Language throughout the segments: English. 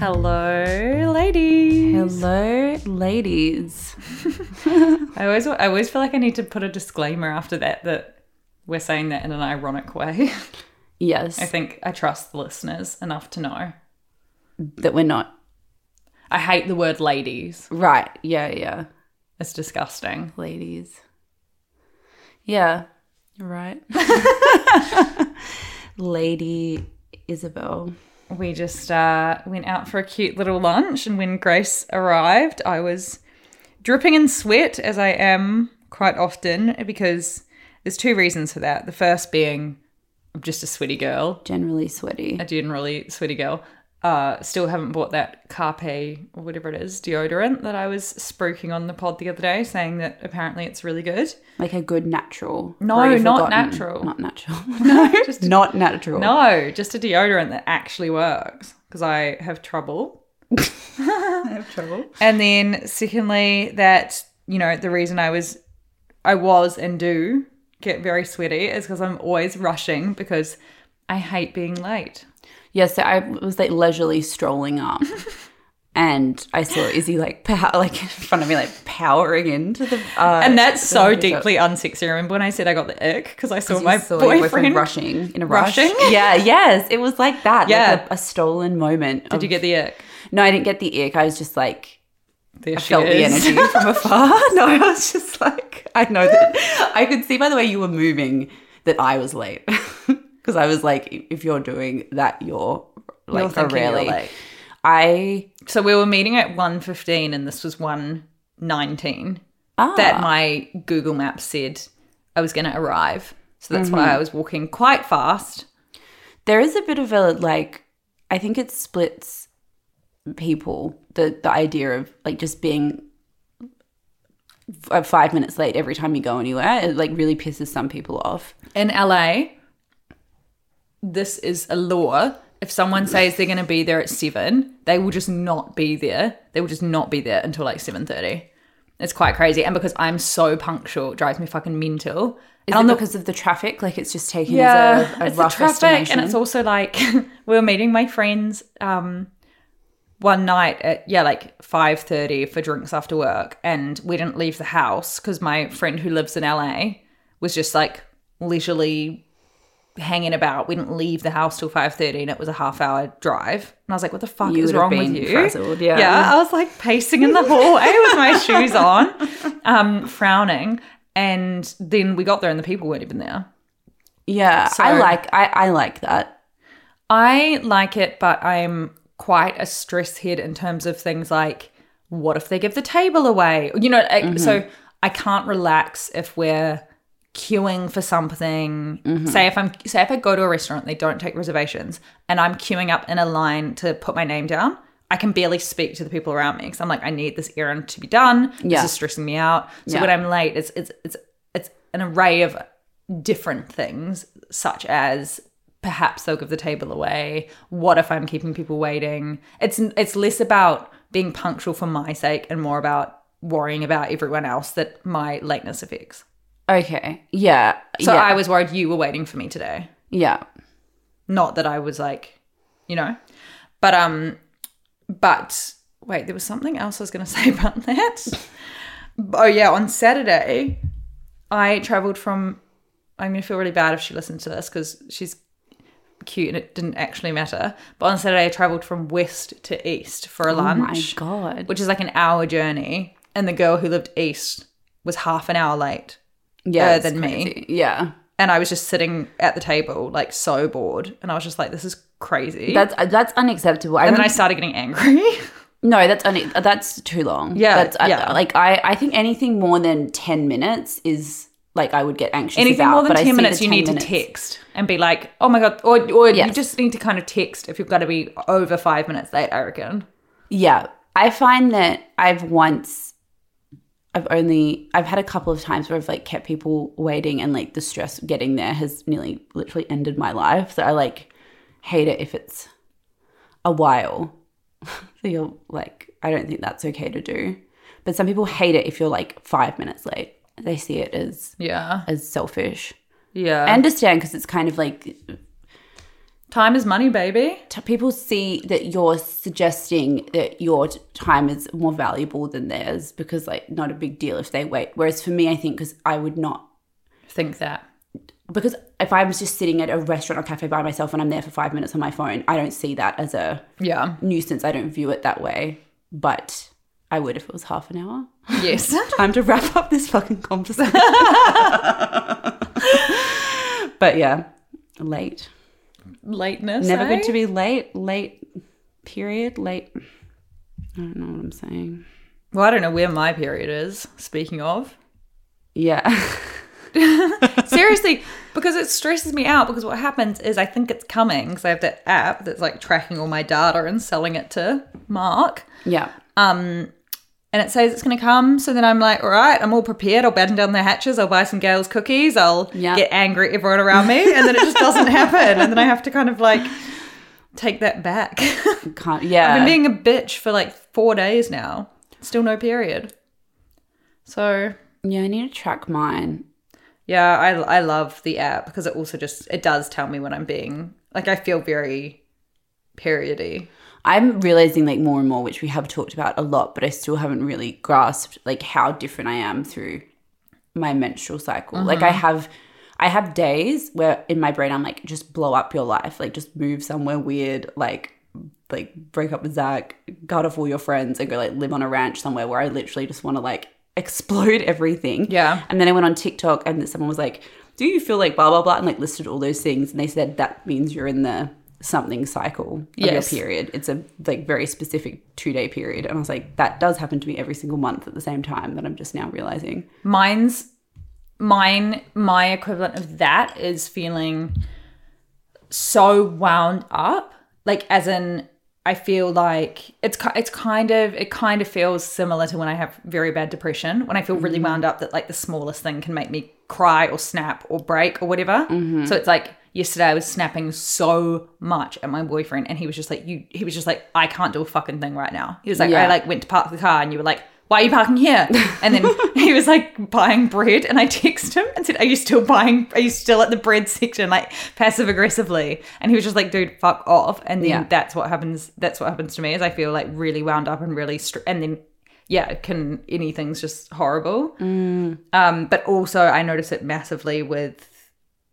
Hello, ladies. Hello, ladies. I always, I always feel like I need to put a disclaimer after that that we're saying that in an ironic way. Yes, I think I trust the listeners enough to know. that we're not I hate the word ladies. right. Yeah, yeah, It's disgusting. ladies. Yeah, you're right. Lady Isabel. We just uh, went out for a cute little lunch, and when Grace arrived, I was dripping in sweat, as I am quite often, because there's two reasons for that. The first being I'm just a sweaty girl, Generally sweaty. a generally sweaty girl. Uh, still haven't bought that Carpe or whatever it is deodorant that I was spruiking on the pod the other day, saying that apparently it's really good. Like a good natural. No, not natural. Not natural. no, just- not natural. No, just a deodorant that actually works because I have trouble. I have trouble. And then secondly, that you know the reason I was, I was and do get very sweaty is because I'm always rushing because I hate being late. Yes, so I was like leisurely strolling up. And I saw Izzy like pow- like in front of me, like powering into the, uh, And that's so liquor shop. deeply unsexy. Remember when I said I got the ick because I saw my saw your boyfriend, rushing in a rush. Rushing? Yeah, yes, it was like that. Yeah. like a, a stolen moment. Did you get the ick? No, I didn't get the ick. I was just like, There I felt the energy from afar. No, I was just like, I know that. I could see by the way you were moving that I was late because I was like, if you're doing that, you're like You're thinking you're. I So we were meeting at 1.15 and this was 1.19. ah, That my Google Maps said I was going to arrive. So that's Mm-hmm. why I was walking quite fast. there is a bit of a like. I think it splits people the the idea of like just being five minutes late every time you go anywhere. It like really pisses some people off. In LA, this is a law. If someone says they're going to be there at 7, they will just not be there. They will just not be there until like 7.30. It's quite crazy. And because I'm so punctual, it drives me fucking mental. Is And it the- because of the traffic? Like it's just taken yeah, as a, a it's the rough traffic, estimation. and it's also like we were meeting my friends um, one night at yeah like five thirty for drinks after work, and we didn't leave the house because my friend who lives in LA was just like leisurely hanging about. We didn't leave the house till five thirty, and it was a half hour drive. And I was like, "What the fuck You is wrong with you?" frazzled, yeah. yeah. I was like pacing in the hallway with my shoes on, um, frowning. And then we got there, and the people weren't even there. yeah, So- I like I, I like that. I like it, but I'm quite a stress head in terms of things like what if they give the table away? You know, like, so I can't relax if we're queuing for something. Mm-hmm. Say if I'm say if I go to a restaurant, they don't take reservations, and I'm queuing up in a line to put my name down. I can barely speak to the people around me because I'm like, I need this errand to be done. This is stressing me out. So Yeah. when I'm late, it's it's it's it's an array of different things, such as perhaps they'll give the table away. What if I'm keeping people waiting? It's it's less about being punctual for my sake and more about worrying about everyone else that my lateness affects. Okay. Yeah. So yeah. I was worried you were waiting for me today. Yeah. Not that I was like, you know. But um but wait, there was something else I was gonna say about that. oh yeah, on Saturday I travelled from I'm gonna feel really bad if she listens to this because she's cute and it didn't actually matter. But on Saturday I travelled from west to east for a lunch. Oh my god. Which is like an hour journey. And the girl who lived east was half an hour late. Yeah. uh, than me. Yeah. And I was just sitting at the table, like so bored. And I was just like, this is crazy. That's that's unacceptable. I and then I started getting angry. No, that's only that's too long. Yeah, that's, I- yeah. like I I think anything more than ten minutes is like I would get anxious. Anything about, more than but I 10 see the minutes, you need minutes- to text and be like, oh my God. Or, or you just need to kind of text if you've got to be over five minutes late, I reckon. Yeah, I find that I've once, I've only, I've had a couple of times where I've like kept people waiting, and like the stress of getting there has nearly literally ended my life. So I like hate it if it's a while. so you're like, I don't think that's okay to do. But some people hate it if you're like five minutes late. They see it as Yeah. as selfish. Yeah. I understand because it's kind of like time is money, baby. people see that you're suggesting that your time is more valuable than theirs because like not a big deal if they wait whereas for me i think because i would not Think that. because if i was just sitting at a restaurant or cafe by myself and i'm there for five minutes on my phone i don't see that as a Yeah. nuisance i don't view it that way but i would if it was half an hour Yes. time to wrap up this fucking conversation but yeah late Lateness. Never eh? good to be late. Late period. Late. I don't know what I'm saying. Well, I don't know where my period is, speaking of. Yeah. Seriously, because it stresses me out. Because what happens is I think it's coming because I have that app that's like tracking all my data and selling it to Mark. yeah. Um, and it says it's going to come. So then I'm like, all right, I'm all prepared. I'll batten down the hatches. I'll buy some Gail's cookies. I'll Yeah. get angry at everyone around me. And then it just doesn't happen. And then I have to kind of like take that back. I've Can't. Yeah. been being a bitch for like four days now. Still no period. So yeah. I need to track mine. yeah, I, I love the app because it also just, it does tell me when I'm being, like I feel very periody. I'm realizing like more and more, which we have talked about a lot, but I still haven't really grasped like how different I am through my menstrual cycle. Like I mm-hmm. have. I have days where in my brain I'm like, just blow up your life, like just move somewhere weird, like like break up with Zach, cut off all your friends, and go like live on a ranch somewhere where I literally just want to like explode everything. Yeah. And then I went on TikTok and someone was like, "Do you feel like blah blah blah?" and like listed all those things, and they said that means you're in the something cycle of Yes. your period. It's a like very specific two day period, and I was like, that does happen to me every single month at the same time. That I'm just now realizing. Mine's mine my equivalent of that is feeling so wound up like as in I feel like it's it's kind of it kind of feels similar to when I have very bad depression when I feel really mm-hmm. wound up that like the smallest thing can make me cry or snap or break or whatever. Mm-hmm. So it's like yesterday I was snapping so much at my boyfriend and he was just like you he was just like I can't do a fucking thing right now. He was like Yeah. I like went to park the car and you were like why are you parking here? And then he was like buying bread, and I texted him and said, "Are you still buying? Are you still at the bread section, like passive aggressively?" And he was just like, "Dude, fuck off." And then Yeah. that's what happens. That's what happens to me is I feel like really wound up and really, str- and then yeah, can anything's just horrible. Um, but also I notice it massively with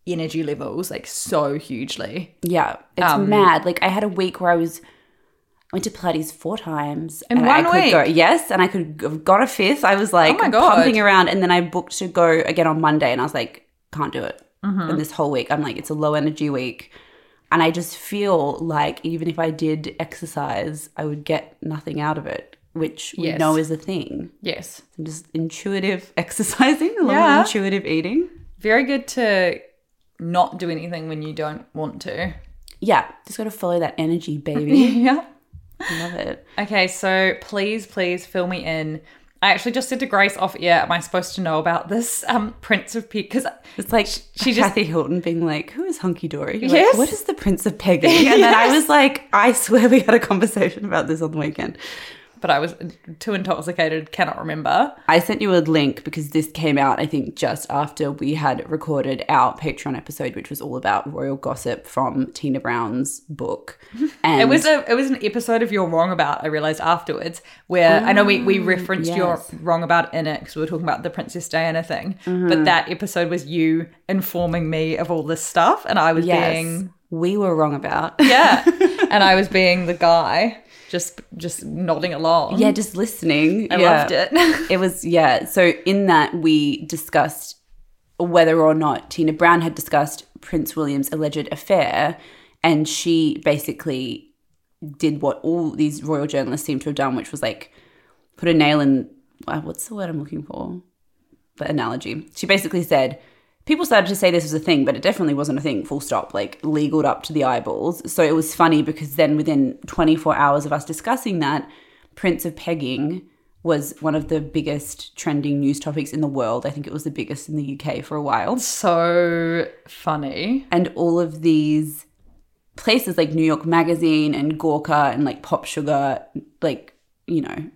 energy levels, like so hugely. Yeah, it's Um, mad. Like I had a week where I was went to Pilates four times In and one I could go week? yes, and I could have got a fifth. I was like Oh my God. pumping around, and then I booked to go again on Monday, and I was like, can't do it. Mm-hmm. And this whole week, I'm like, it's a low energy week, and I just feel like even if I did exercise, I would get nothing out of it, which we Yes. know is a thing. Yes, Just intuitive exercising, a lot Yeah. of intuitive eating. very good to not do anything when you don't want to. Yeah, just got to follow that energy, baby. Yeah. Love it. Okay, so please, please fill me in. I actually just said to Grace off air, am I supposed to know about this um, Prince of Pig? Because It's like she she just- Kathy Hilton being like, "Who is Hunky Dory?" You're Yes. Like, what is the Prince of Peggy?" And then I was like, I swear we had a conversation about this on the weekend. But I was too intoxicated, cannot remember. I sent you a link because this came out, I think, just after we had recorded our Patreon episode, which was all about royal gossip from Tina Brown's book. And It was a it was an episode of You're Wrong About, I realized afterwards, where I know we, we ah, referenced yes. You're Wrong About in it because we were talking about the Princess Diana thing. But uh-huh. that episode was you informing me of all this stuff, and I was yes, being we were wrong about. yeah, and I was being the guy just just nodding along. Yeah, just listening. I Yeah. loved it. it was yeah so in that we discussed whether or not tina brown had discussed prince william's alleged affair and she basically did what all these royal journalists seem to have done which was like put a nail in uh, what's the word i'm looking for the analogy she basically said people started to say this was a thing but it definitely wasn't a thing full stop like legaled up to the eyeballs so it was funny because then within 24 hours of us discussing that prince of pegging was one of the biggest trending news topics in the world. I think it was the biggest in the UK for a while. so funny. And all of these places like New York Magazine and Gawker and like Pop Sugar, like, you know,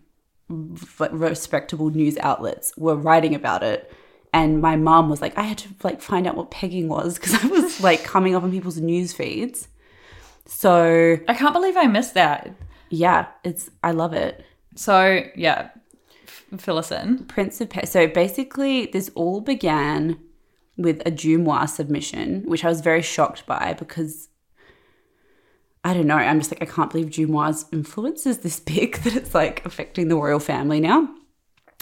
respectable news outlets were writing about it. And my mom was like, I had to like find out what pegging was because I was like coming up on people's news feeds. So I can't believe I missed that. yeah, it's I love it. So yeah, f- fill us in. Prince of Pe- so basically this all began with a DeuxMoi submission, which I was very shocked by because I don't know, I'm just like I can't believe DeuxMoi' influence is this big that it's like affecting the royal family now.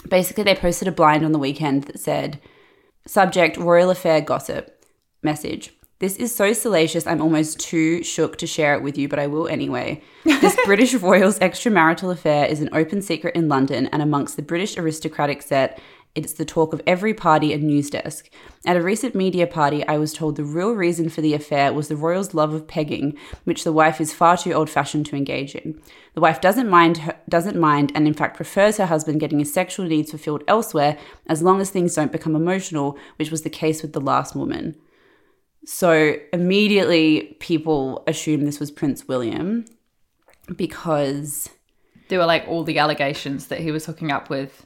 Basically, they posted a blind on the weekend that said, "Subject: Royal affair gossip." Message: This is so salacious. I'm almost too shook to share it with you, but I will anyway. This British royal's extramarital affair is an open secret in London and amongst the British aristocratic set. It's the talk of every party and news desk. At a recent media party, I was told the real reason for the affair was the royal's love of pegging, which the wife is far too old-fashioned to engage in. The wife doesn't mind her, doesn't mind and in fact prefers her husband getting his sexual needs fulfilled elsewhere as long as things don't become emotional, which was the case with the last woman. So immediately people assumed this was Prince William because There were like all the allegations that he was hooking up with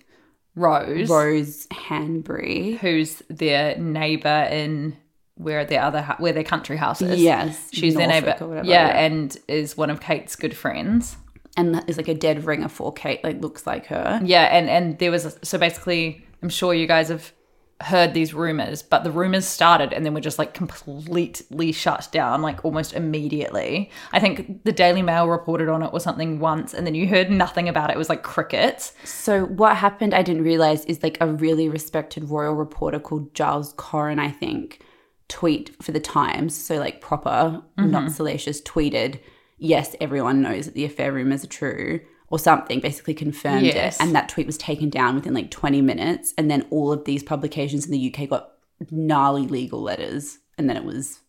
Rose, Rose Hanbury. who's their neighbor in where their other where their country house is. Yes, she's their neighbor. or whatever, yeah, yeah. and is one of Kate's good friends. And that is like a dead ringer for Kate, like looks like her. Yeah, and and there was a, so basically, I'm sure you guys have heard these rumors, but the rumors started and then were just like completely shut down, like almost immediately. I think the Daily Mail reported on it or something once, and then you heard nothing about it. It was like crickets. So what happened I didn't realize is like a really respected royal reporter called Giles Coren, I think, tweet for the Times, so like proper, not mm-hmm. salacious, tweeted, yes, everyone knows that the affair rumors are true. Or something basically confirmed Yes. it. And that tweet was taken down within like 20 minutes. And then all of these publications in the UK got gnarly legal letters. And then it was,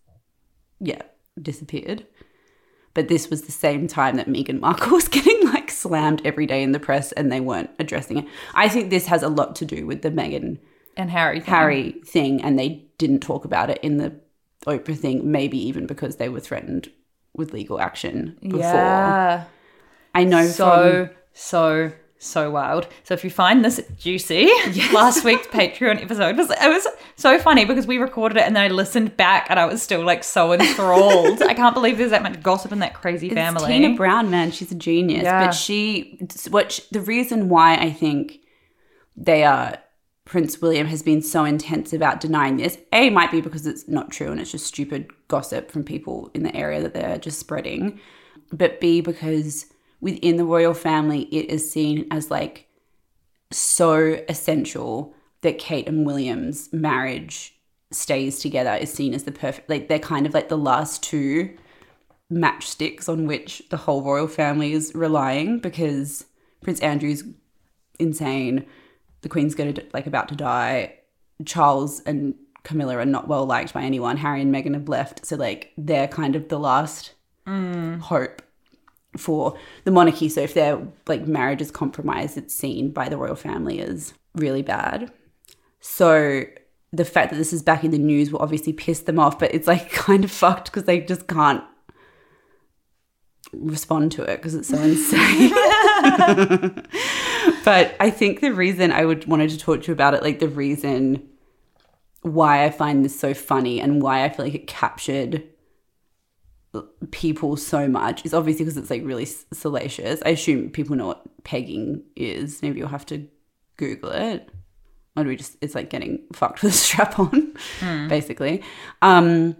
yeah, disappeared. But this was the same time that Meghan Markle was getting like slammed every day in the press and they weren't addressing it. I think this has a lot to do with the Meghan And Harry, thing. Harry thing and they didn't talk about it in the Oprah thing, maybe even because they were threatened with legal action before. Yeah. I know so so so wild. So if you find this juicy, last week's Patreon episode was it was so funny because we recorded it and then I listened back and I was still like so enthralled. I can't believe there's that much gossip in that crazy It's family. Tina Brown, man, she's a genius. Yeah. But she, what she- the reason why I think they are Prince William has been so intense about denying this. A might be because it's not true and it's just stupid gossip from people in the area that they're just spreading. But B because within the royal family, it is seen as like so essential that Kate and William's marriage stays together is seen as the perfect like they're kind of like the last two matchsticks on which the whole royal family is relying because Prince Andrew's insane, the Queen's to like about to die, Charles and Camilla are not well liked by anyone. Harry and Meghan have left, so like they're kind of the last mm. hope. For the monarchy. So if their like marriage is compromised, it's seen by the royal family as really bad. So the fact that this is back in the news will obviously piss them off, but it's like kind of fucked because they just can't respond to it because it's so insane. but I think the reason I would wanted to talk to you about it, like the reason why I find this so funny and why I feel like it captured people so much is obviously because it's like really salacious. I assume people know what pegging is. Maybe you'll have to Google it. Or do we just, it's like getting fucked with a strap on, basically. Um,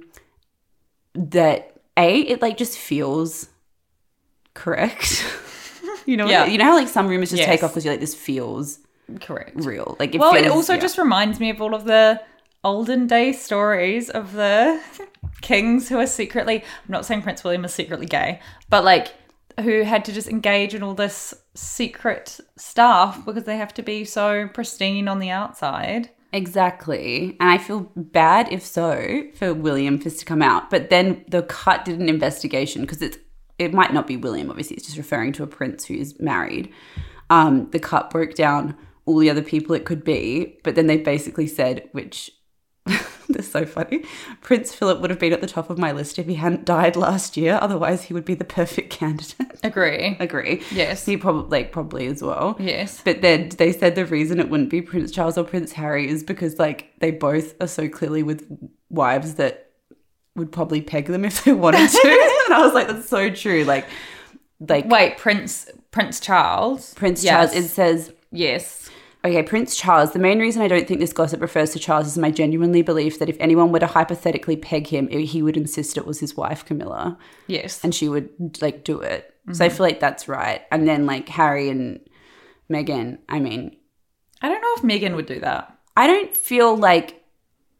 that A, it like just feels correct. you know, Yeah. you know how like some rumors just take off because you're like, this feels Correct. real. Like it Well, it also yeah. just reminds me of all of the olden day stories of the kings who are secretly, I'm not saying Prince William is secretly gay, but like who had to just engage in all this secret stuff because they have to be so pristine on the outside. Exactly. And I feel bad if so for William for to come out. But then the cut did an investigation because it's it might not be William, obviously, it's just referring to a prince who's married. Um, the cut broke down all the other people it could be, but then they basically said, which is so funny. Prince Philip would have been at the top of my list if he hadn't died last year. Otherwise, he would be the perfect candidate. Agree. Agree. Yes. He probably like probably as well. Yes. But then they said the reason it wouldn't be Prince Charles or Prince Harry is because like they both are so clearly with wives that would probably peg them if they wanted to. and I was like, that's so true. Like like Wait, Prince Prince Charles. Prince Yes. Charles, it says Yes. Okay, Prince Charles. The main reason I don't think this gossip refers to Charles is my genuinely belief that if anyone were to hypothetically peg him, he would insist it was his wife Camilla, Yes. and she would like do it. So I mm-hmm. feel like that's right. And then like Harry and Meghan. I mean, I don't know if Meghan would do that. I don't feel like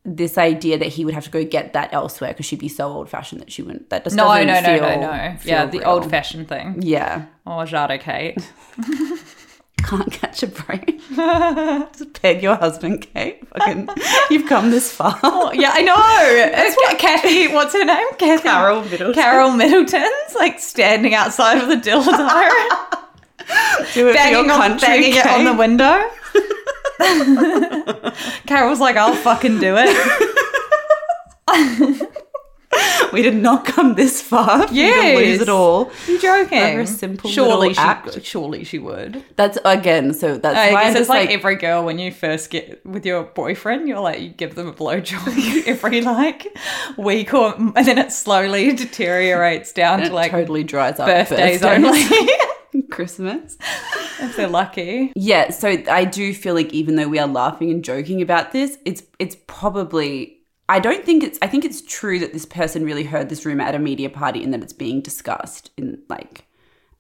this idea that he would have to go get that elsewhere because she'd be so old fashioned that she wouldn't. That just No, doesn't no, no, feel, no, no. feel Yeah, the old fashioned thing. Yeah, Oh, Jada Kate. can't catch a break. just peg your husband, Kate. Fucking, you've come this far. Oh, yeah, I know. That's what Kathy, what's her name? Kathy, Carole Middleton. Carole Middleton's like standing outside of the dildo, Do it banging, on, banging it on the window. Carole's like, I'll fucking do it. We did not come this far. to lose it all. You're joking? Over a simple surely she, act. surely she would. That's again. So that's I why guess it's like, like, every girl when you first get with your boyfriend, you're like you give them a blowjob every like week or and then it slowly deteriorates down to like totally dries up. birthdays birthdays. only Christmas. if they're lucky. Yeah, so I do feel like even though we are laughing and joking about this, it's it's probably I don't think it's I think it's true that this person really heard this rumor at a media party and that it's being discussed in like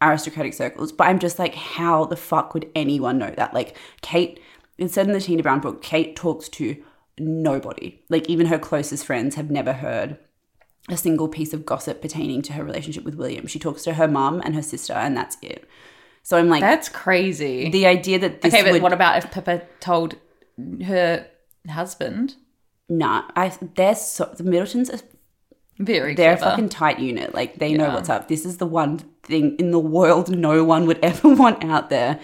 aristocratic circles. But I'm just like, how the fuck would anyone know that? Like Kate, it said in the Tina Brown book, Kate talks to nobody. Like even her closest friends have never heard a single piece of gossip pertaining to her relationship with William. She talks to her mum and her sister, and that's it. So I'm like, That's crazy. the idea that this okay, but would what about if Pippa told her husband? Nah, I they're so the Middletons are Very they're a fucking tight unit. Like they know what's up. This is the one thing in the world no one would ever want out there.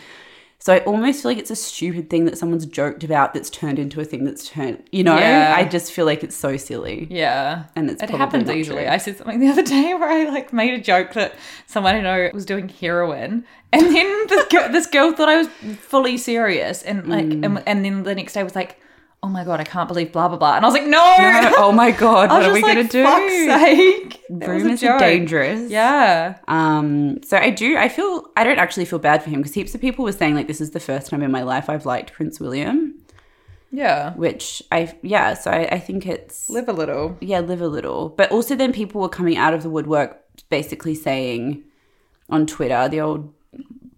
So I almost feel like it's a stupid thing that someone's joked about that's turned into a thing that's turned. You know, Yeah. I just feel like it's so silly. Yeah. And it's it happens easily. true. I said something the other day where I like made a joke that someone I know was doing heroin, and then this girl, this girl thought I was fully serious, and like, Mm. and, and then the next day was like, "Oh my god, I can't believe blah blah blah," and I was like, "No." No, oh my god, what are we just gonna like, do? Fuck's sake. That was a Rumors are dangerous. Yeah. Um, so I do. I feel. I don't actually feel bad for him because heaps of people were saying like this is the first time in my life I've liked Prince William, Yeah. which I yeah. So I, I think it's Live a little. yeah, live a little. But also then people were coming out of the woodwork basically saying on Twitter, the old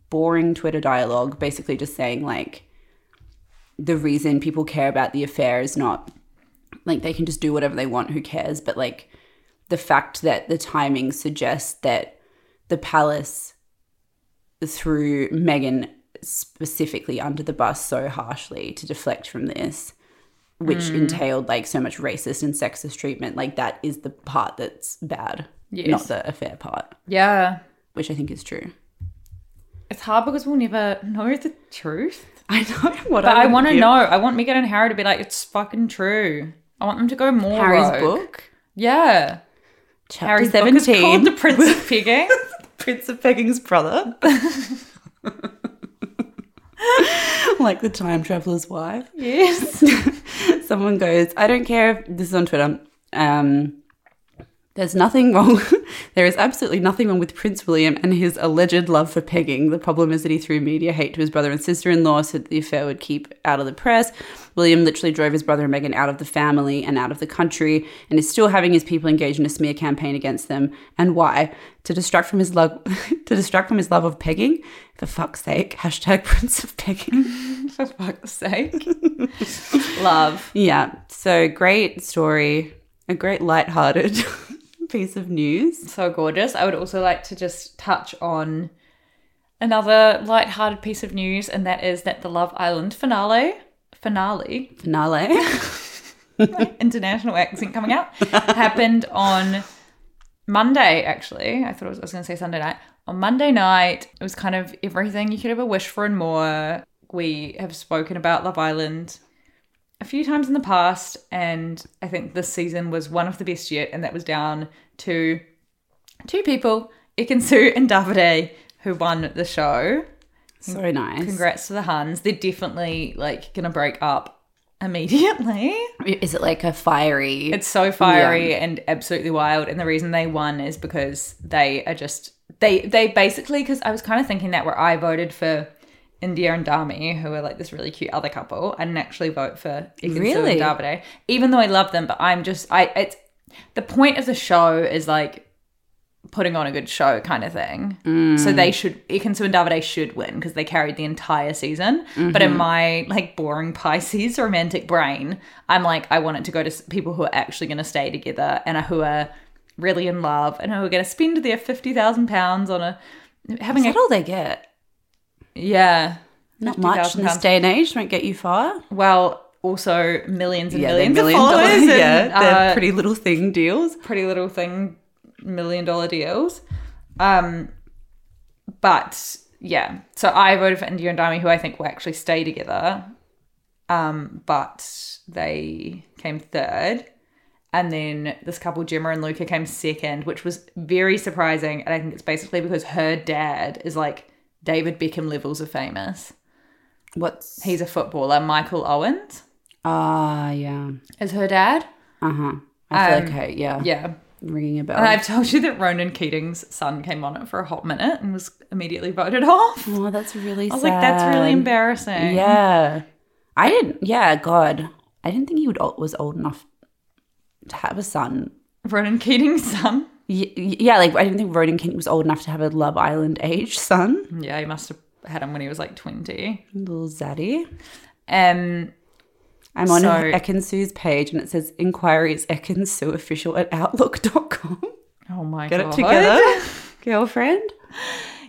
boring Twitter dialogue, basically just saying like the reason people care about the affair is not like they can just do whatever they want, who cares? But like the fact that the timing suggests that the palace threw Meghan specifically under the bus so harshly to deflect from this which hmm. entailed like so much racist and sexist treatment like that is the part that's bad Yes. not the affair part Yeah. which I think is true. It's hard because we'll never know the truth. I know what But I would want to know. I want Meghan and Harry to be like, it's fucking true. I want them to go more Harry's rogue. book, Yeah. chapter Harry's seventeen, book is called The Prince of Pegging. Prince of Pegging's brother, like the time traveler's wife. yes. Someone goes, I don't care if this is on Twitter. Um, there's nothing wrong. there is absolutely nothing wrong with Prince William and his alleged love for pegging. The problem is that he threw media hate to his brother and sister in law so that the affair would keep out of the press. William literally drove his brother and Meghan out of the family and out of the country and is still having his people engage in a smear campaign against them. And why? To distract from his love to distract from his love of pegging? For fuck's sake. Hashtag Prince of Pegging. For fuck's sake. Love. Yeah. So great story. A great light-hearted piece of news. So gorgeous. I would also like to just touch on another light-hearted piece of news, and that is that the Love Island finale, finale, Finale. international accent coming out, happened on Monday, actually. I thought was, I was going to say Sunday night. On Monday night, it was kind of everything you could ever wish for and more. We have spoken about Love Island a few times in the past, and I think this season was one of the best yet, and that was down to two people, Ekin-Su and Davide, who won the show. so nice. Congrats to the Huns. They're definitely like gonna break up immediately. Is it like a fiery? It's so fiery and absolutely wild. And the reason they won is because they are just they they basically because I was kind of thinking that where I voted for India and Dami, who are like this really cute other couple, I didn't actually vote for Ekin-Su Really? and Davide, even though I love them. But I'm just I it's the point of the show is like putting on a good show kind of thing. So they mm. should Ekin-Su and Davide should win because they carried the entire season. But in mm-hmm. my like boring Pisces romantic brain, I'm like I want it to go to people who are actually going to stay together and who are really in love and who are going to spend their fifty thousand pounds on a having Is a that all they get? yeah Not much in this day and age. Won't get you far. Well, also millions and they're millions million of followers. dollar- and, yeah, they're uh, pretty little thing deals. pretty little thing million dollar deals. Um but yeah. So i voted for india and dami who i think will actually stay together. Um but they came third. And then this couple gemma and luca came second which was very surprising. And i think it's basically because her dad is like david beckham levels of famous. What's he's a footballer michael owens ah yeah. is her dad Uh huh. I feel Um, like yeah, yeah ringing a bell. And I've told you that Ronan Keating's son came on it for a hot minute and was immediately voted off. oh, that's really. I was like, that's really embarrassing. Yeah, I didn't. Yeah, God, I didn't think he would was old enough to have a son. Ronan Keating's son. Y- y- yeah, like I didn't think Ronan King was old enough to have a Love Island age son. Yeah, he must have had him when he was like 20. Little zaddy. Um, I'm on So- Ekin-Su's page and it says inquiries Ekinsu official at outlook.com. oh my Get god. it together, girlfriend.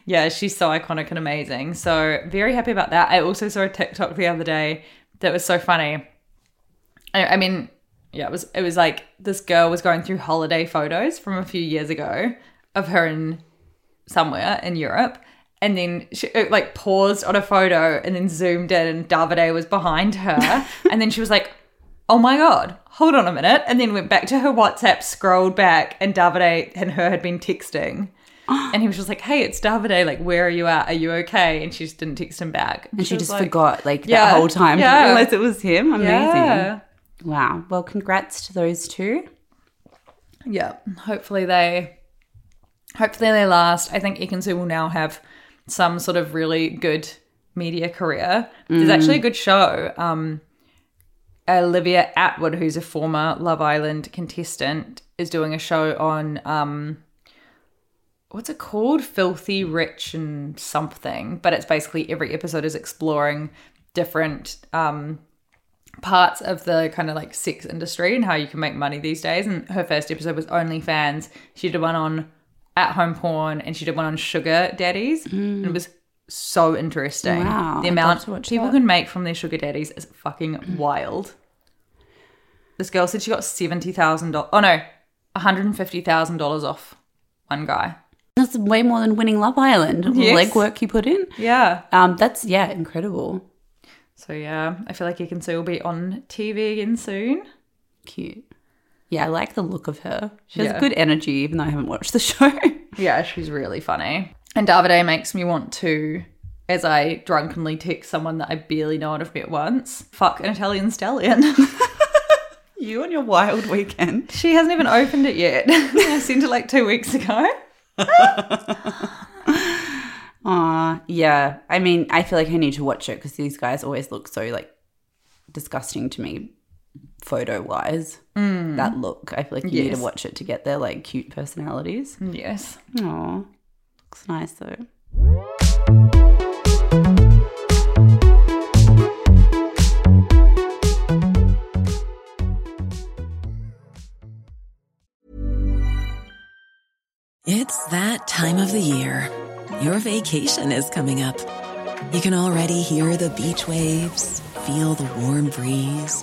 Yeah, she's so iconic and amazing. So very happy about that. I also saw a TikTok the other day that was so funny. I, I mean, yeah, it was it was like this girl was going through holiday photos from a few years ago of her in somewhere in Europe. And then she uh, like paused on a photo and then zoomed in and Davide was behind her. and then she was like, oh my God, hold on a minute. And then went back to her WhatsApp, scrolled back, and Davide and her had been texting. And he was just like, "Hey, it's Davide. Like, where are you at? Are you okay?" And she just didn't text him back. And she, was just like, forgot like Yeah, that whole time. yeah. Didn't realize it was him. Amazing. Yeah, Wow. Well, congrats to those two. yeah. Hopefully they, hopefully they last. I think Ekin-Su will now have some sort of really good media career. There's actually a good show. Um, Olivia Attwood, who's a former Love Island contestant, is doing a show on um, what's it called? Filthy Rich and something. But it's basically every episode is exploring different um, parts of the kind of like sex industry and how you can make money these days. And her first episode was OnlyFans. She did one on at home porn and she did one on sugar daddies. And it was so interesting. Wow, the amount love to watch people that. can make from their sugar daddies is fucking wild. This girl said she got seventy thousand dollars. Oh no, one hundred and fifty thousand dollars off one guy. That's way more than winning Love Island. The Yes. legwork you put in. Yeah. Um, that's yeah, incredible. So yeah, I feel like you can see will be on TV again soon. Cute. Yeah, I like the look of her. She has Yeah. good energy, even though I haven't watched the show. Yeah, she's really funny. And Davide makes me want to, as I drunkenly text someone that I barely know and have met once, fuck an Italian stallion. you on your wild weekend. she hasn't even opened it yet. I sent it like two weeks ago. Aw, yeah. I mean, I feel like I need to watch it because these guys always look so like disgusting to me, photo wise. Mm. That look, I feel like you need to watch it to get their like cute personalities. Mm, yes. Aw, looks nice though. It's that time of the year. Your vacation is coming up. You can already hear the beach waves, feel the warm breeze,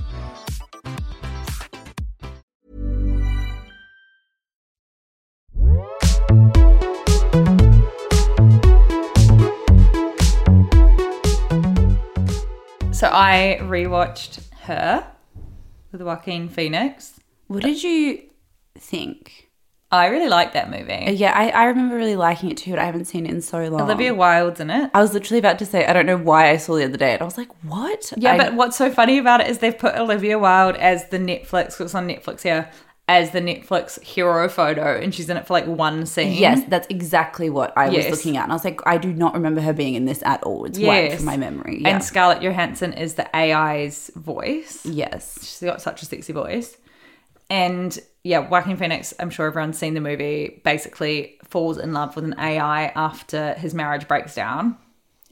So I rewatched her with Joaquin Phoenix. What did you think? I really like that movie. Uh, yeah, I, I remember really liking it too, but I haven't seen it in so long. Olivia Wilde's in it. I was literally about to say, I don't know why I saw the other day, and I was like, what? Yeah, I- but what's so funny about it is they've put Olivia Wilde as the Netflix, 'cause it's on Netflix here, as the Netflix hero photo, and she's in it for like one scene. Yes, that's exactly what I was looking at. And I was like, I do not remember her being in this at all. It's wiped from my memory. Yeah. And Scarlett Johansson is the AI's voice. yes. She's got such a sexy voice. And yeah, Joaquin Phoenix, I'm sure everyone's seen the movie, basically falls in love with an AI after his marriage breaks down.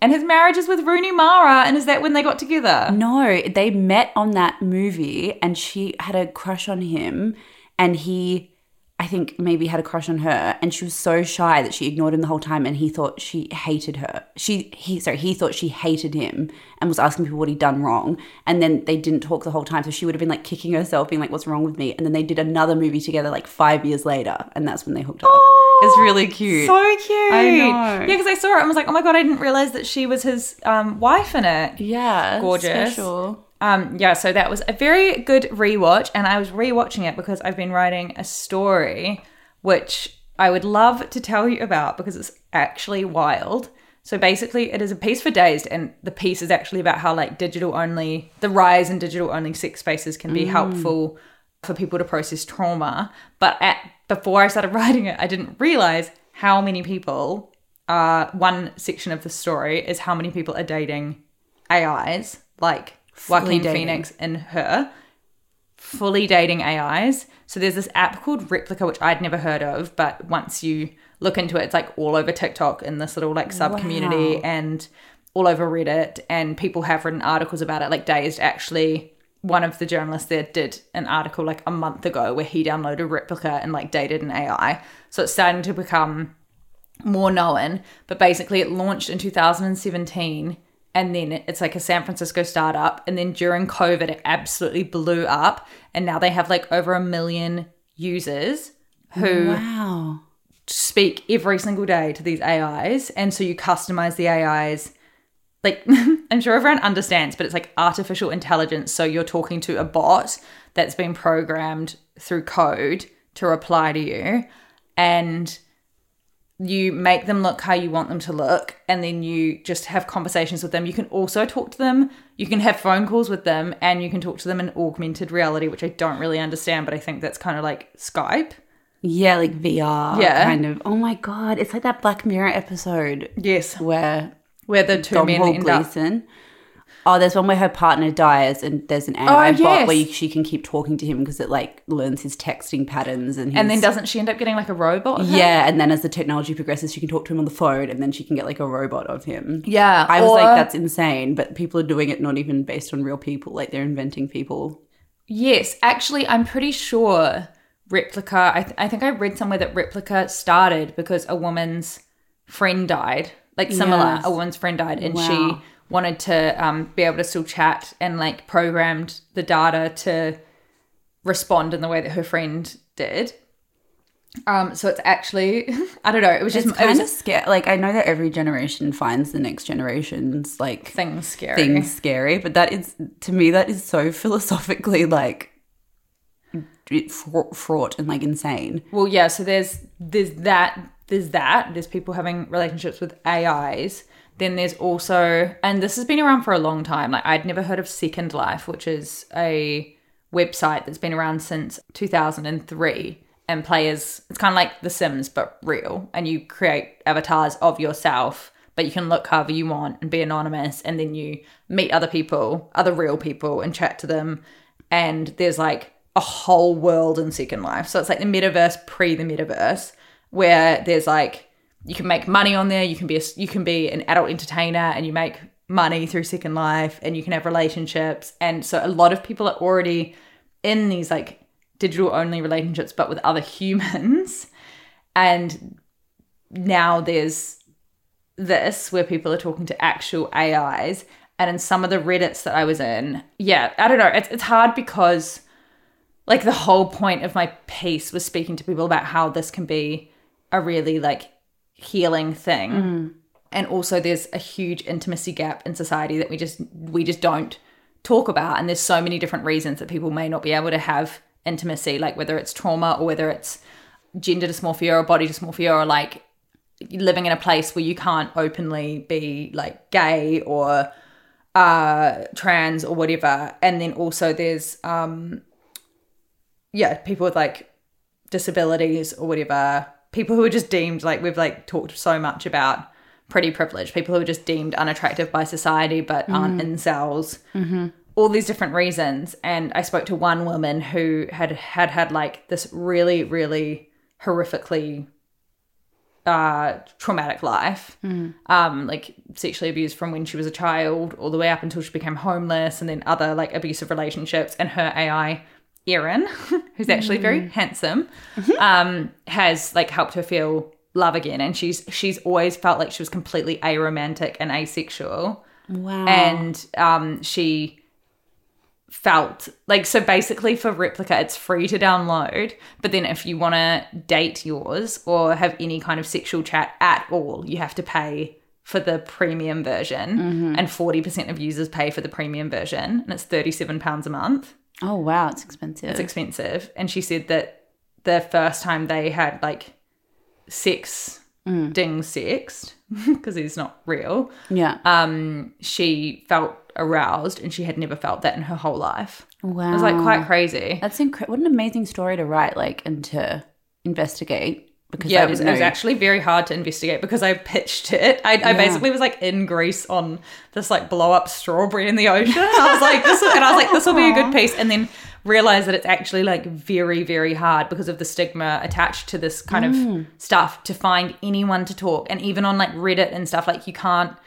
And his marriage is with Rooney Mara. And is that when they got together? No, they met on that movie and she had a crush on him and he I think maybe had a crush on her and she was so shy that she ignored him the whole time and he thought she hated her. She he sorry, he thought she hated him and was asking people what he'd done wrong and then they didn't talk the whole time so she would have been like kicking herself being like what's wrong with me and then they did another movie together like 5 years later and that's when they hooked up. it's really cute. So cute. I know. Yeah, because I saw it and was like, oh my God, I didn't realize that she was his um, wife in it. yeah, Gorgeous. Special. Um, yeah, so that was a very good rewatch, and I was rewatching it because I've been writing a story which I would love to tell you about because it's actually wild. So basically, it is a piece for Dazed, and the piece is actually about how like digital only, the rise in digital only sex spaces can be helpful for people to process trauma. But at before I started writing it, I didn't realize how many people. Uh, one section of the story is how many people are dating AIs, like Joaquin dating. Phoenix and her, fully dating AIs. So there's this app called Replika, which I'd never heard of, but once you look into it, it's like all over TikTok in this little like sub community Wow. and all over Reddit, and people have written articles about it. Like Dazed actually. One of the journalists there did an article like a month ago where he downloaded Replika and like dated an AI. So it's starting to become more known, but basically it launched in 2017 and then it's like a San Francisco startup. And then during COVID it absolutely blew up. And now they have like over a million users who Wow. speak every single day to these AIs and so you customize the AIs like I'm sure everyone understands but it's like artificial intelligence. So you're talking to a bot that's been programmed through code to reply to you. And you make them look how you want them to look and then you just have conversations with them you can also talk to them you can have phone calls with them and you can talk to them in augmented reality which i don't really understand but i think that's kind of like skype Yeah, like VR Yeah. kind of. Oh my god, it's like that Black Mirror episode yes where where the two men Domhnall end up Gleeson. Oh, there's one where her partner dies, and there's an AI oh, bot Oh, yes. where you, she can keep talking to him because it like learns his texting patterns and and then doesn't she end up getting like a robot yeah, and then as the technology progresses, she can talk to him on the phone, and then she can get like a robot of him. yeah I was or- like, that's insane, but people are doing it not even based on real people, like they're inventing people. Yes, actually, I'm pretty sure Replika. I, th- I think I read somewhere that Replika started because a woman's friend died, like similar. Yes. A woman's friend died, and Wow. she wanted to um, be able to still chat and like programmed the data to respond in the way that her friend did. Um, so it's actually, I don't know. It was just It's it was kind of scary. Like I know that every generation finds the next generation's like things scary. things scary, but that is to me that is so philosophically like fra- fraught and like insane. Well, yeah. So there's there's that there's that there's people having relationships with AIs. Then there's also, and this has been around for a long time. Like I'd never heard of Second Life, which is a website that's been around since 2003. And players, it's kind of like The Sims, but real. And you create avatars of yourself, but you can look however you want and be anonymous. And then you meet other people, other real people, and chat to them. And there's like a whole world in Second Life. So it's like the metaverse pre the metaverse, where there's like you can make money on there. You can be a, you can be an adult entertainer, and you make money through Second Life, and you can have relationships. And so a lot of people are already in these like digital only relationships, but with other humans. And now there's this where people are talking to actual AIs. And in some of the Reddits that I was in, yeah, I don't know. It's, it's hard because, like, the whole point of my piece was speaking to people about how this can be a really, like, healing thing. And also, there's a huge intimacy gap in society that we just we just don't talk about. And there's so many different reasons that people may not be able to have intimacy, like whether it's trauma or whether it's gender dysmorphia or body dysmorphia or like living in a place where you can't openly be like gay or uh trans or whatever and then also there's um yeah people with like disabilities or whatever people who are just deemed like we've like talked so much about pretty privileged people who are just deemed unattractive by society but aren't incels all these different reasons. And i spoke to one woman who had had had like this really really horrifically uh traumatic life. Um like sexually abused from when she was a child all the way up until she became homeless and then other like abusive relationships and her ai erin who's actually very handsome um has like helped her feel love again. And she's she's always felt like she was completely aromantic and asexual. Wow. and um, she felt like so basically for Replika it's free to download but then if you want to date yours or have any kind of sexual chat at all you have to pay for the premium version. And 40% of users pay for the premium version and it's 37 pounds a month oh wow, it's expensive. it's expensive and she said that the first time they had like sex ding sexed because he's not real yeah. um, she felt aroused and she had never felt that in her whole life. wow. It was like quite crazy. That's incredible. What an amazing story to write, like, and to investigate. Because Yeah, it was, it was actually very hard to investigate because I pitched it. I, I basically was like in Greece on this like blow up strawberry in the ocean. I was like, this, will- and I was like, this will be a good piece. And then realized that it's actually like very, very hard because of the stigma attached to this kind Mm. of stuff to find anyone to talk. And even on like Reddit and stuff, like you can't.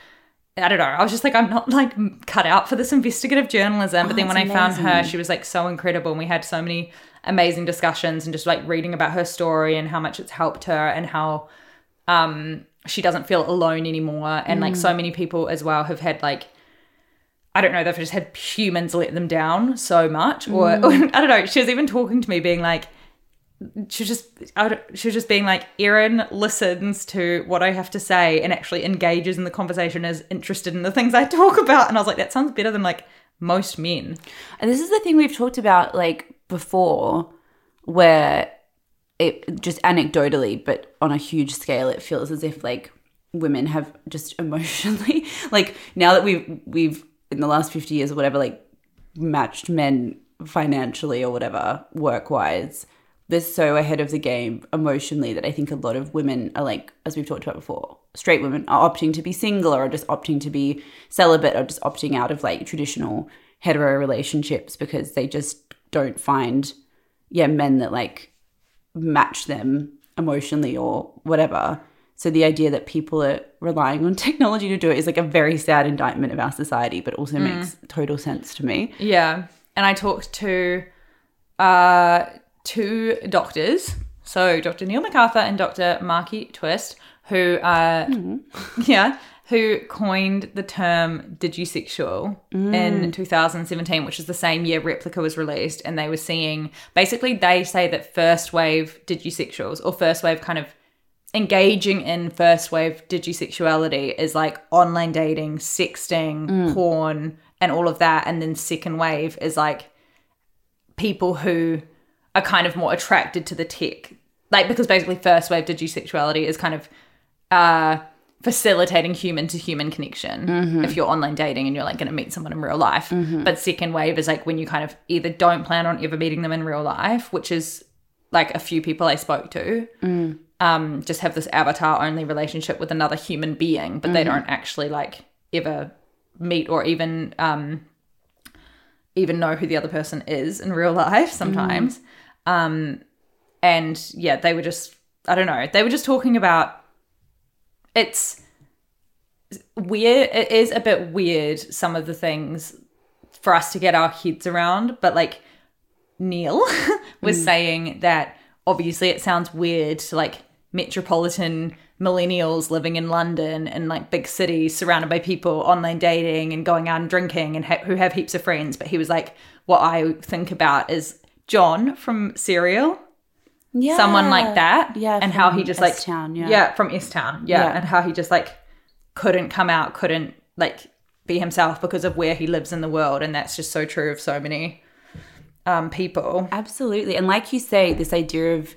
I don't know. I was just like, I'm not like cut out for this investigative journalism. But then when I found her, she was like so incredible. And we had so many amazing discussions and just like reading about her story and how much it's helped her and how um she doesn't feel alone anymore. And like so many people as well have had like I don't know, they've just had humans let them down so much. Or, or I don't know, she was even talking to me being like, she was just I she was just being like Erin listens to what I have to say and actually engages in the conversation is interested in the things I talk about and I was like that sounds better than like most men And this is the thing we've talked about like before, where it just anecdotally, but on a huge scale, it feels as if like women have just emotionally like now that we've we've in the last 50 years or whatever like matched men financially or whatever work wise they're so ahead of the game emotionally that I think a lot of women are like, as we've talked about before, straight women are opting to be single or just opting to be celibate or just opting out of like traditional hetero relationships because they just don't find, yeah, men that like match them emotionally or whatever. So the idea that people are relying on technology to do it is like a very sad indictment of our society, but also makes total sense to me. Yeah. And I talked to uh, two doctors, so Dr. Neil McArthur and Dr. Markie Twist, who uh, yeah, who coined the term digisexual in 2017, which is the same year Replika was released, and they were seeing basically they say that first wave digisexuals or first wave kind of engaging in first wave digisexuality is like online dating, sexting, porn, and all of that. And then second wave is like people who are kind of more attracted to the tech. Like because basically first wave digisexuality is kind of uh facilitating human to human connection. If you're online dating and you're like going to meet someone in real life. But second wave is like when you kind of either don't plan on ever meeting them in real life, which is like a few people I spoke to, um, just have this avatar only relationship with another human being, but they don't actually like ever meet or even um, even know who the other person is in real life sometimes. Um, and yeah, they were just I don't know, they were just talking about it's weird. It is a bit weird some of the things for us to get our heads around, but like Neil was mm. saying that obviously it sounds weird to like metropolitan millennials living in London and like big cities surrounded by people online dating and going out and drinking and ha- who have heaps of friends. But he was like, what I think about is John from Serial, Yeah. someone like that, Yeah. and how he just like S-Town, yeah. from S-Town, yeah. Yeah. and how he just like couldn't come out, couldn't like be himself because of where he lives in the world, and that's just so true of so many um people. Absolutely. And like you say, this idea of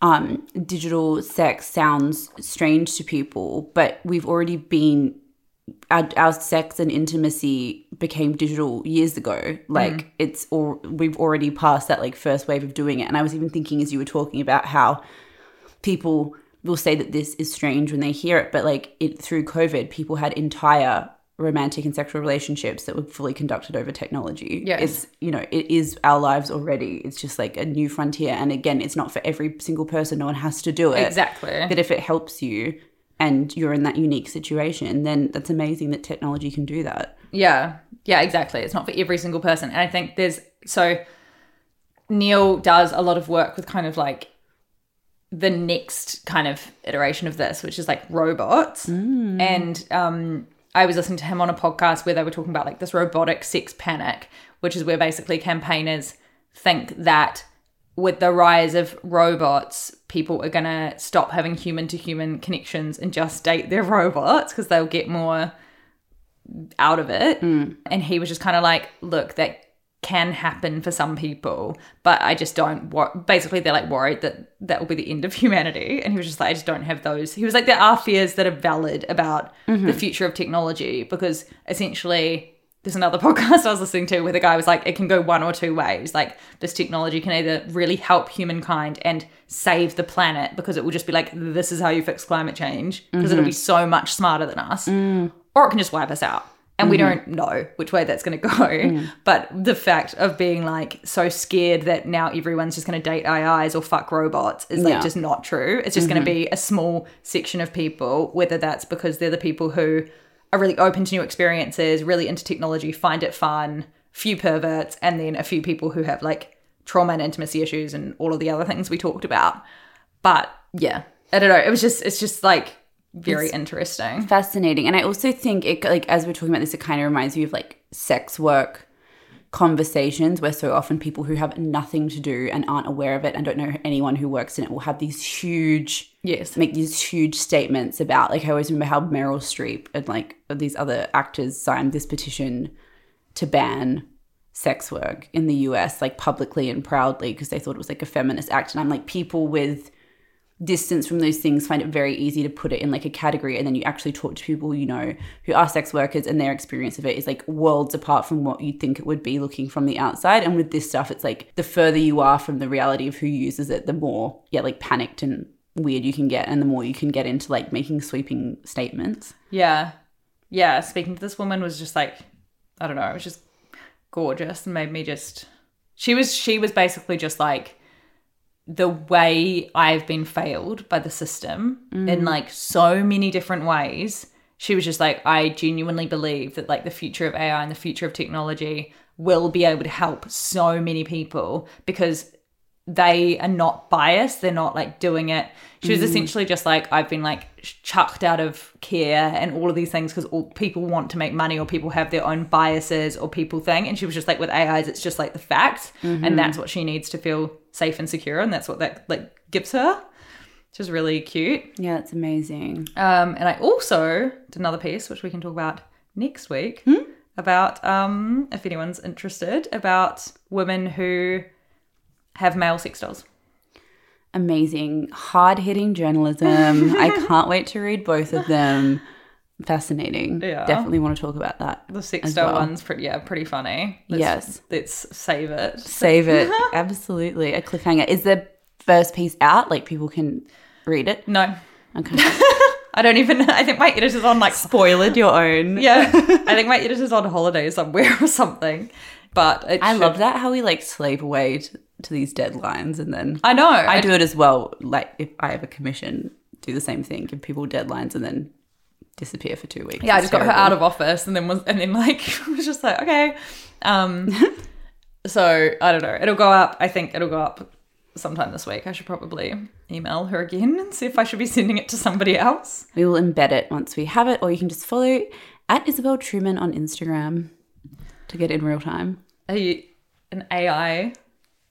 um, digital sex sounds strange to people, but we've already been, our, our sex and intimacy became digital years ago. Like mm. it's, or we've already passed that like first wave of doing it. And I was even thinking as you were talking about how people will say that this is strange when they hear it, but like it through COVID, people had entire romantic and sexual relationships that were fully conducted over technology. Yes. It's you know, it is our lives already. It's just like a new frontier. And again, it's not for every single person. No one has to do it. Exactly. But if it helps you and you're in that unique situation, then that's amazing that technology can do that. Yeah. Yeah, exactly. It's not for every single person. And I think there's so Neil does a lot of work with kind of like the next kind of iteration of this, which is like robots. And um I was listening to him on a podcast where they were talking about like this robotic sex panic, which is where basically campaigners think that with the rise of robots, people are going to stop having human to human connections and just date their robots because they'll get more out of it. Hmm. And he was just kind of like, look, that can happen for some people, but I just don't. Wor-. Basically, they're like worried that that will be the end of humanity. And he was just like, I just don't have those. He was like, there are fears that are valid about mm-hmm. the future of technology because essentially. There's another podcast I was listening to where the guy was like, it can go one or two ways. Like, this technology can either really help humankind and save the planet because it will just be like, this is how you fix climate change because it'll be mm-hmm. so much smarter than us mm. or it can just wipe us out. And we mm-hmm. don't know which way that's going to go. Mm. But the fact of being like so scared that now everyone's just going to date AIs or fuck robots is like Yeah. just not true. It's just going to mm-hmm. be a small section of people, whether that's because they're the people who are really open to new experiences, really into technology, find it fun, few perverts, and then a few people who have like trauma and intimacy issues and all of the other things we talked about. But yeah, I don't know. It was just, it's just like very interesting. fascinating and i also think it like as we're talking about this it kind of reminds me of like sex work conversations where so often people who have nothing to do and aren't aware of it and don't know anyone who works in it will have these huge Yes. make these huge statements about like i always remember how meryl streep and like these other actors signed this petition to ban sex work in the US, like publicly and proudly, because they thought it was like a feminist act. And I'm like, people with distance from those things find it very easy to put it in like a category and then you actually talk to people you know who are sex workers and their experience of it is like worlds apart from what you'd think it would be looking from the outside and with this stuff it's like the further you are from the reality of who uses it the more yeah like panicked and weird you can get and the more you can get into like making sweeping statements Yeah. Yeah. Speaking to this woman was just like, I don't know, it was just gorgeous and made me just. She was, she was basically just like, the way I've been failed by the system in mm. like so many different ways. She was just like, I genuinely believe that like the future of AI and the future of technology will be able to help so many people because they are not biased. They're not like doing it. She was mm. essentially just like, I've been like chucked out of care and all of these things because all people want to make money or people have their own biases or people think. And she was just like, with AIs, it's just like the fact. And mm-hmm. that's what she needs to feel safe and secure. And that's what that like gives her, which is really cute. yeah it's amazing Um, and I also did another piece, which we can talk about next week, about um, if anyone's interested, about women who have male sex dolls. amazing hard-hitting journalism i can't wait to read both of them fascinating Yeah. definitely want to talk about that The six doll well. one's pretty, yeah, pretty funny. Let's, Yes. let's save it. save it absolutely a cliffhanger is the first piece out like people can read it No, okay I don't even. I think my editor's on like spoiled your own yeah. I think my editor's on holiday somewhere or something. But it i should- love that how we like slave away to, to these deadlines and then I know. i do it as well like if i have a commission do the same thing give people deadlines and then disappear for two weeks yeah, I just got her out of office and then was and then like was just like, okay. Um so I don't know. It'll go up. I think it'll go up sometime this week. I should probably email her again and see if I should be sending it to somebody else. we will embed it once we have it or you can just follow at isabel truman on instagram to get in real time Are you an AI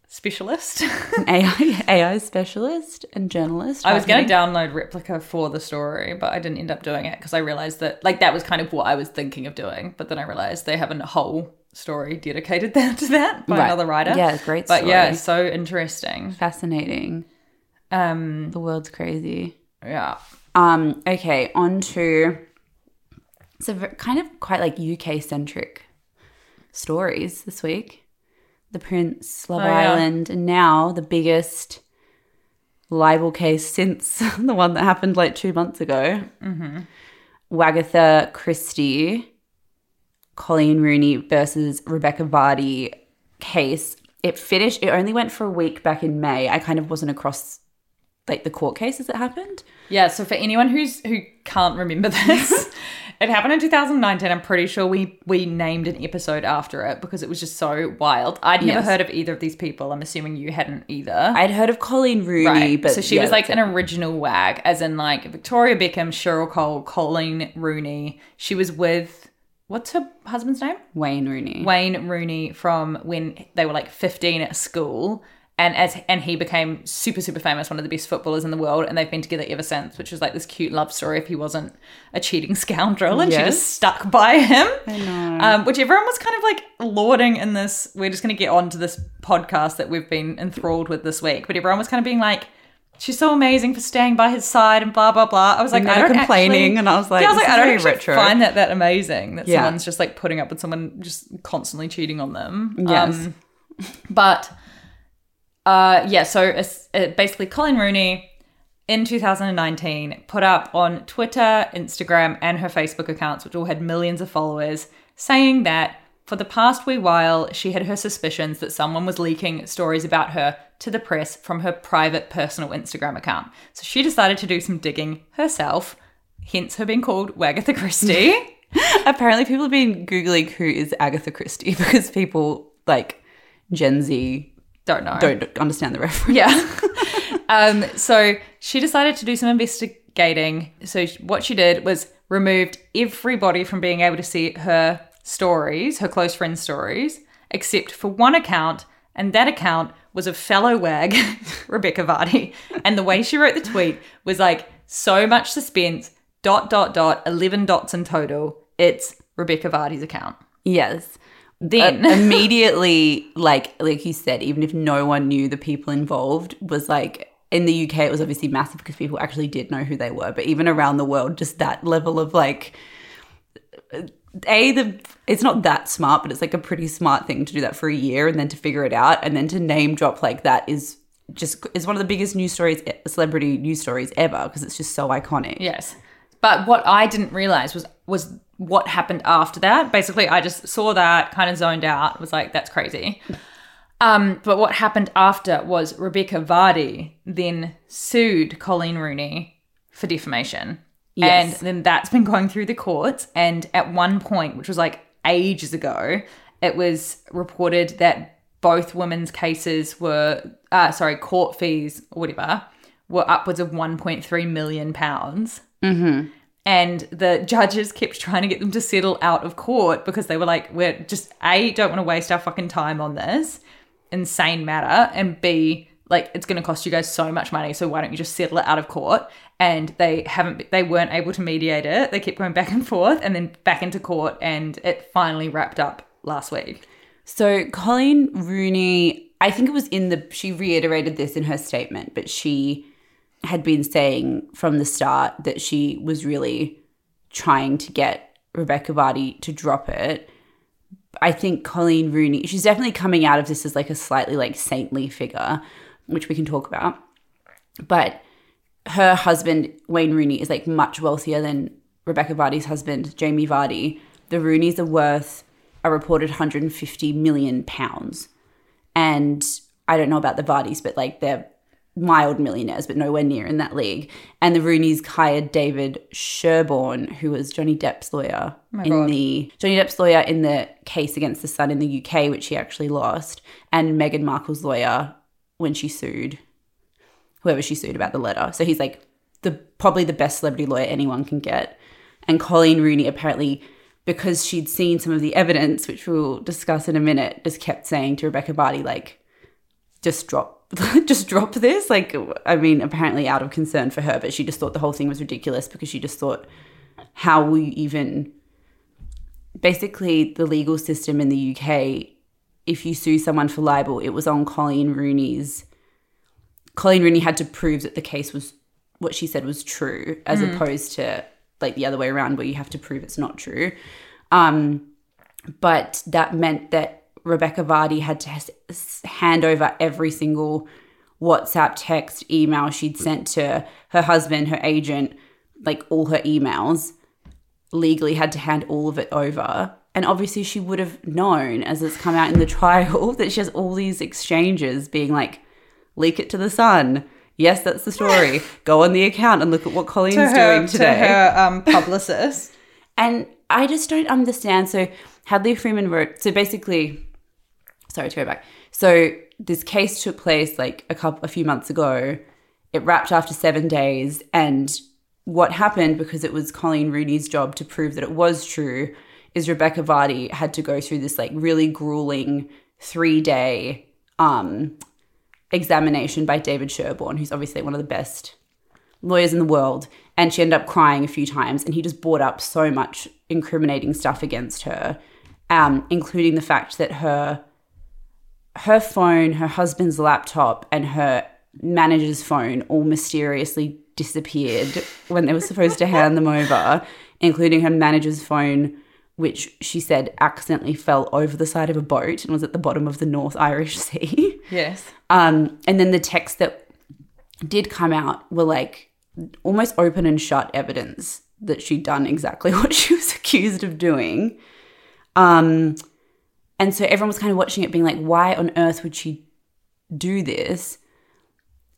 specialist? AI, AI specialist and journalist. I was going to download Replika for the story, but I didn't end up doing it because I realized that, like, that was kind of what I was thinking of doing. But then I realized they have a whole story dedicated that to that by Right. another writer. Yeah, great But yeah, so interesting. fascinating. Um, The world's crazy. yeah. Um. Okay. On to so kind of quite like UK centric stories this week. The Prince, Love Oh, yeah. Island, and now the biggest libel case since the one that happened like two months ago. Mm-hmm. Wagatha Christie, Colleen Rooney versus Rebecca Vardy case. It finished. It only went for a week back in May. I kind of wasn't across like the court cases that happened. Yeah, so for anyone who's who can't remember this, it happened in 2019. I'm pretty sure we we named an episode after it because it was just so wild. I'd never Yes. heard of either of these people. I'm assuming you hadn't either. I'd heard of Colleen Rooney, right. but so she yeah, was like an original wag, as in like Victoria Beckham, Cheryl Cole, Colleen Rooney. She was with what's her husband's name? Wayne Rooney. Wayne Rooney from when they were like 15 at school. And as and he became super super famous, one of the best footballers in the world, and they've been together ever since, which was like this cute love story. If he wasn't a cheating scoundrel, and she just stuck by him, I know. Um, which everyone was kind of like lauding in this. We're just going to get on to this podcast that we've been enthralled with this week, but everyone was kind of being like, "She's so amazing for staying by his side," and blah blah blah. I was like, I don't complaining, actually- and I was like, yeah, I was like, I don't actually retro. find that that amazing that Yeah. someone's just like putting up with someone just constantly cheating on them. Yes. Um, but uh, yeah, so it's, it basically Colleen Rooney in 2019 put up on Twitter, Instagram, and her Facebook accounts, which all had millions of followers, saying that for the past wee while she had her suspicions that someone was leaking stories about her to the press from her private personal Instagram account. So she decided to do some digging herself, hence her being called Wagatha Christie. Apparently, people have been googling who is Agatha Christie because people like Gen Z Don't know. don't understand the reference. Yeah. um, so she decided to do some investigating. So what she did was removed everybody from being able to see her stories, her close friends' stories, except for one account, and that account was a fellow wag, Rebecca Vardy. And the way she wrote the tweet was like so much suspense, dot dot dot, eleven dots in total. It's Rebecca Vardy's account. Yes. Then uh, immediately, like like you said, even if no one knew the people involved, was like in the UK, it was obviously massive because people actually did know who they were. But even around the world, just that level of like, a the it's not that smart, but it's like a pretty smart thing to do that for a year and then to figure it out and then to name drop like that is just is one of the biggest news stories, celebrity news stories ever because it's just so iconic. Yes. But what I didn't realize was was what happened after that. Basically, I just saw that, kind of zoned out, was like, that's crazy. Um, but what happened after was Rebecca Vardy then sued Colleen Rooney for defamation. Yes. And then that's been going through the courts. And at one point, which was like ages ago, it was reported that both women's cases were, uh, sorry, court fees or whatever, were upwards of 1.3 million pounds. Mm-hmm. And the judges kept trying to get them to settle out of court because they were like, we're just A, don't want to waste our fucking time on this insane matter. And B, like, it's going to cost you guys so much money. So why don't you just settle it out of court? And they haven't, they weren't able to mediate it. They kept going back and forth and then back into court. And it finally wrapped up last week. So Colleen Rooney, I think it was in the, she reiterated this in her statement, but she had been saying from the start that she was really trying to get Rebecca Vardy to drop it. I think Colleen Rooney, she's definitely coming out of this as like a slightly like saintly figure, which we can talk about. But her husband, Wayne Rooney, is like much wealthier than Rebecca Vardy's husband, Jamie Vardy. The Rooneys are worth a reported 150 million pounds. And I don't know about the Vardys, but like they're mild millionaires, but nowhere near in that league. And the Rooneys hired David Sherborne, who was Johnny Depp's lawyer oh in God. the Johnny Depp's lawyer in the case against the Sun in the UK, which he actually lost, and Meghan Markle's lawyer when she sued whoever she sued about the letter. So he's like the probably the best celebrity lawyer anyone can get. And Colleen Rooney apparently because she'd seen some of the evidence, which we'll discuss in a minute, just kept saying to Rebecca Vardy, like, just drop just drop this? Like i mean apparently out of concern for her but she just thought the whole thing was ridiculous because she just thought how will you even basically the legal system in the uk if you sue someone for libel it was on colleen rooney's colleen rooney had to prove that the case was what she said was true as opposed to like the other way around where you have to prove it's not true. Um but that meant that Rebecca Vardy had to hand over every single WhatsApp, text, email she'd sent to her husband, her agent, like all her emails, legally had to hand all of it over. And obviously, she would have known as it's come out in the trial that she has all these exchanges being like, leak it to the sun. Yes, that's the story. Go on the account and look at what Colleen's to her, doing today. To her um, publicist. And I just don't understand. So Hadley Freeman wrote. So basically, sorry to go back. So this case took place like a couple, a few months ago. It wrapped after seven days, and what happened because it was Colleen Rooney's job to prove that it was true is Rebecca Vardy had to go through this like really grueling three day um, examination by David Sherborne, who's obviously one of the best lawyers in the world and she ended up crying a few times and he just brought up so much incriminating stuff against her um, including the fact that her her phone her husband's laptop and her manager's phone all mysteriously disappeared when they were supposed to hand them over including her manager's phone which she said accidentally fell over the side of a boat and was at the bottom of the north irish sea Yes. um, and then the texts that did come out were like almost open and shut evidence that she'd done exactly what she was accused of doing. Um, and so everyone was kind of watching it, being like, why on earth would she do this?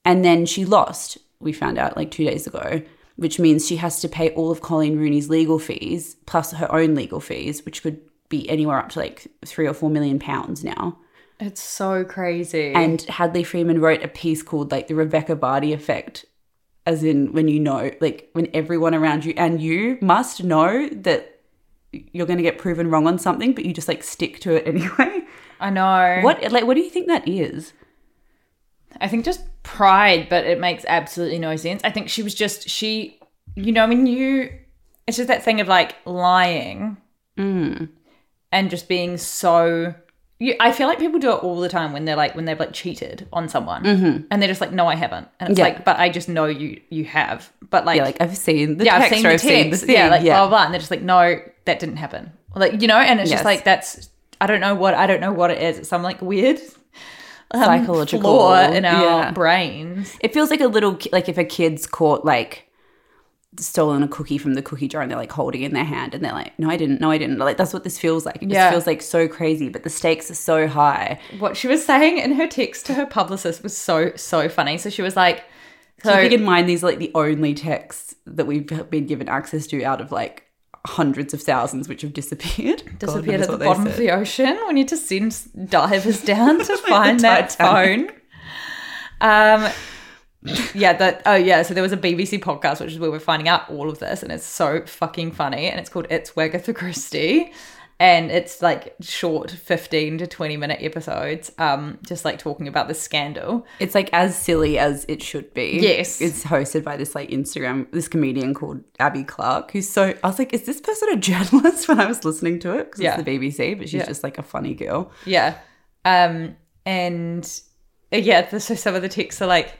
And then she lost, we found out like two days ago, which means she has to pay all of Colleen Rooney's legal fees plus her own legal fees, which could be anywhere up to like three or four million pounds now. It's so crazy. And Hadley Freeman wrote a piece called like the Rebecca Vardy effect, as in when you know, like when everyone around you and you must know that you're going to get proven wrong on something, but you just like stick to it anyway. I know. What like what do you think that is? I think just pride, but it makes absolutely no sense. I think she was just she, you know, when you, it's just that thing of like lying. Mm. and just being so. You, I feel like people do it all the time when they're like when they've like cheated on someone, and they're just like, "No, I haven't," and it's Mm-hmm. Yeah. like, "But I just know you you have." But like, yeah, like I've seen the yeah, text I've seen the I've seen the text, thing. yeah, like yeah. blah, blah blah, and they're just like, "No, that didn't happen." Like you know, and it's Yes. just like that's I don't know what I don't know what it is. It's some like weird um, Psychological, flaw in our yeah. brains. It feels like a little like if a kid's caught like stolen a cookie from the cookie jar and they're like holding it in their hand and they're like, no, I didn't, no, I didn't. Like that's what this feels like. It just Yeah. feels like so crazy, but the stakes are so high. What she was saying in her text to her publicist was so so funny. So she was like, So keep in mind these are like the only texts that we've been given access to out of like hundreds of thousands which have disappeared. Disappeared at the bottom of the ocean. We need to send divers down to find that phone. Um, yeah, that. Oh, yeah. So there was a BBC podcast, which is where we're finding out all of this, and it's so fucking funny. And it's called "It's Wagatha Christie," and it's like short, fifteen to twenty minute episodes, um, just like talking about the scandal. It's like as silly as it should be. Yes. It's hosted by this like Instagram, this comedian called Abby Clark, who's so, I was like, is this person a journalist when I was listening to it? Because Yeah. it's the BBC, but she's Yeah. just like a funny girl. Yeah. Um, and uh, yeah, so some of the texts are like,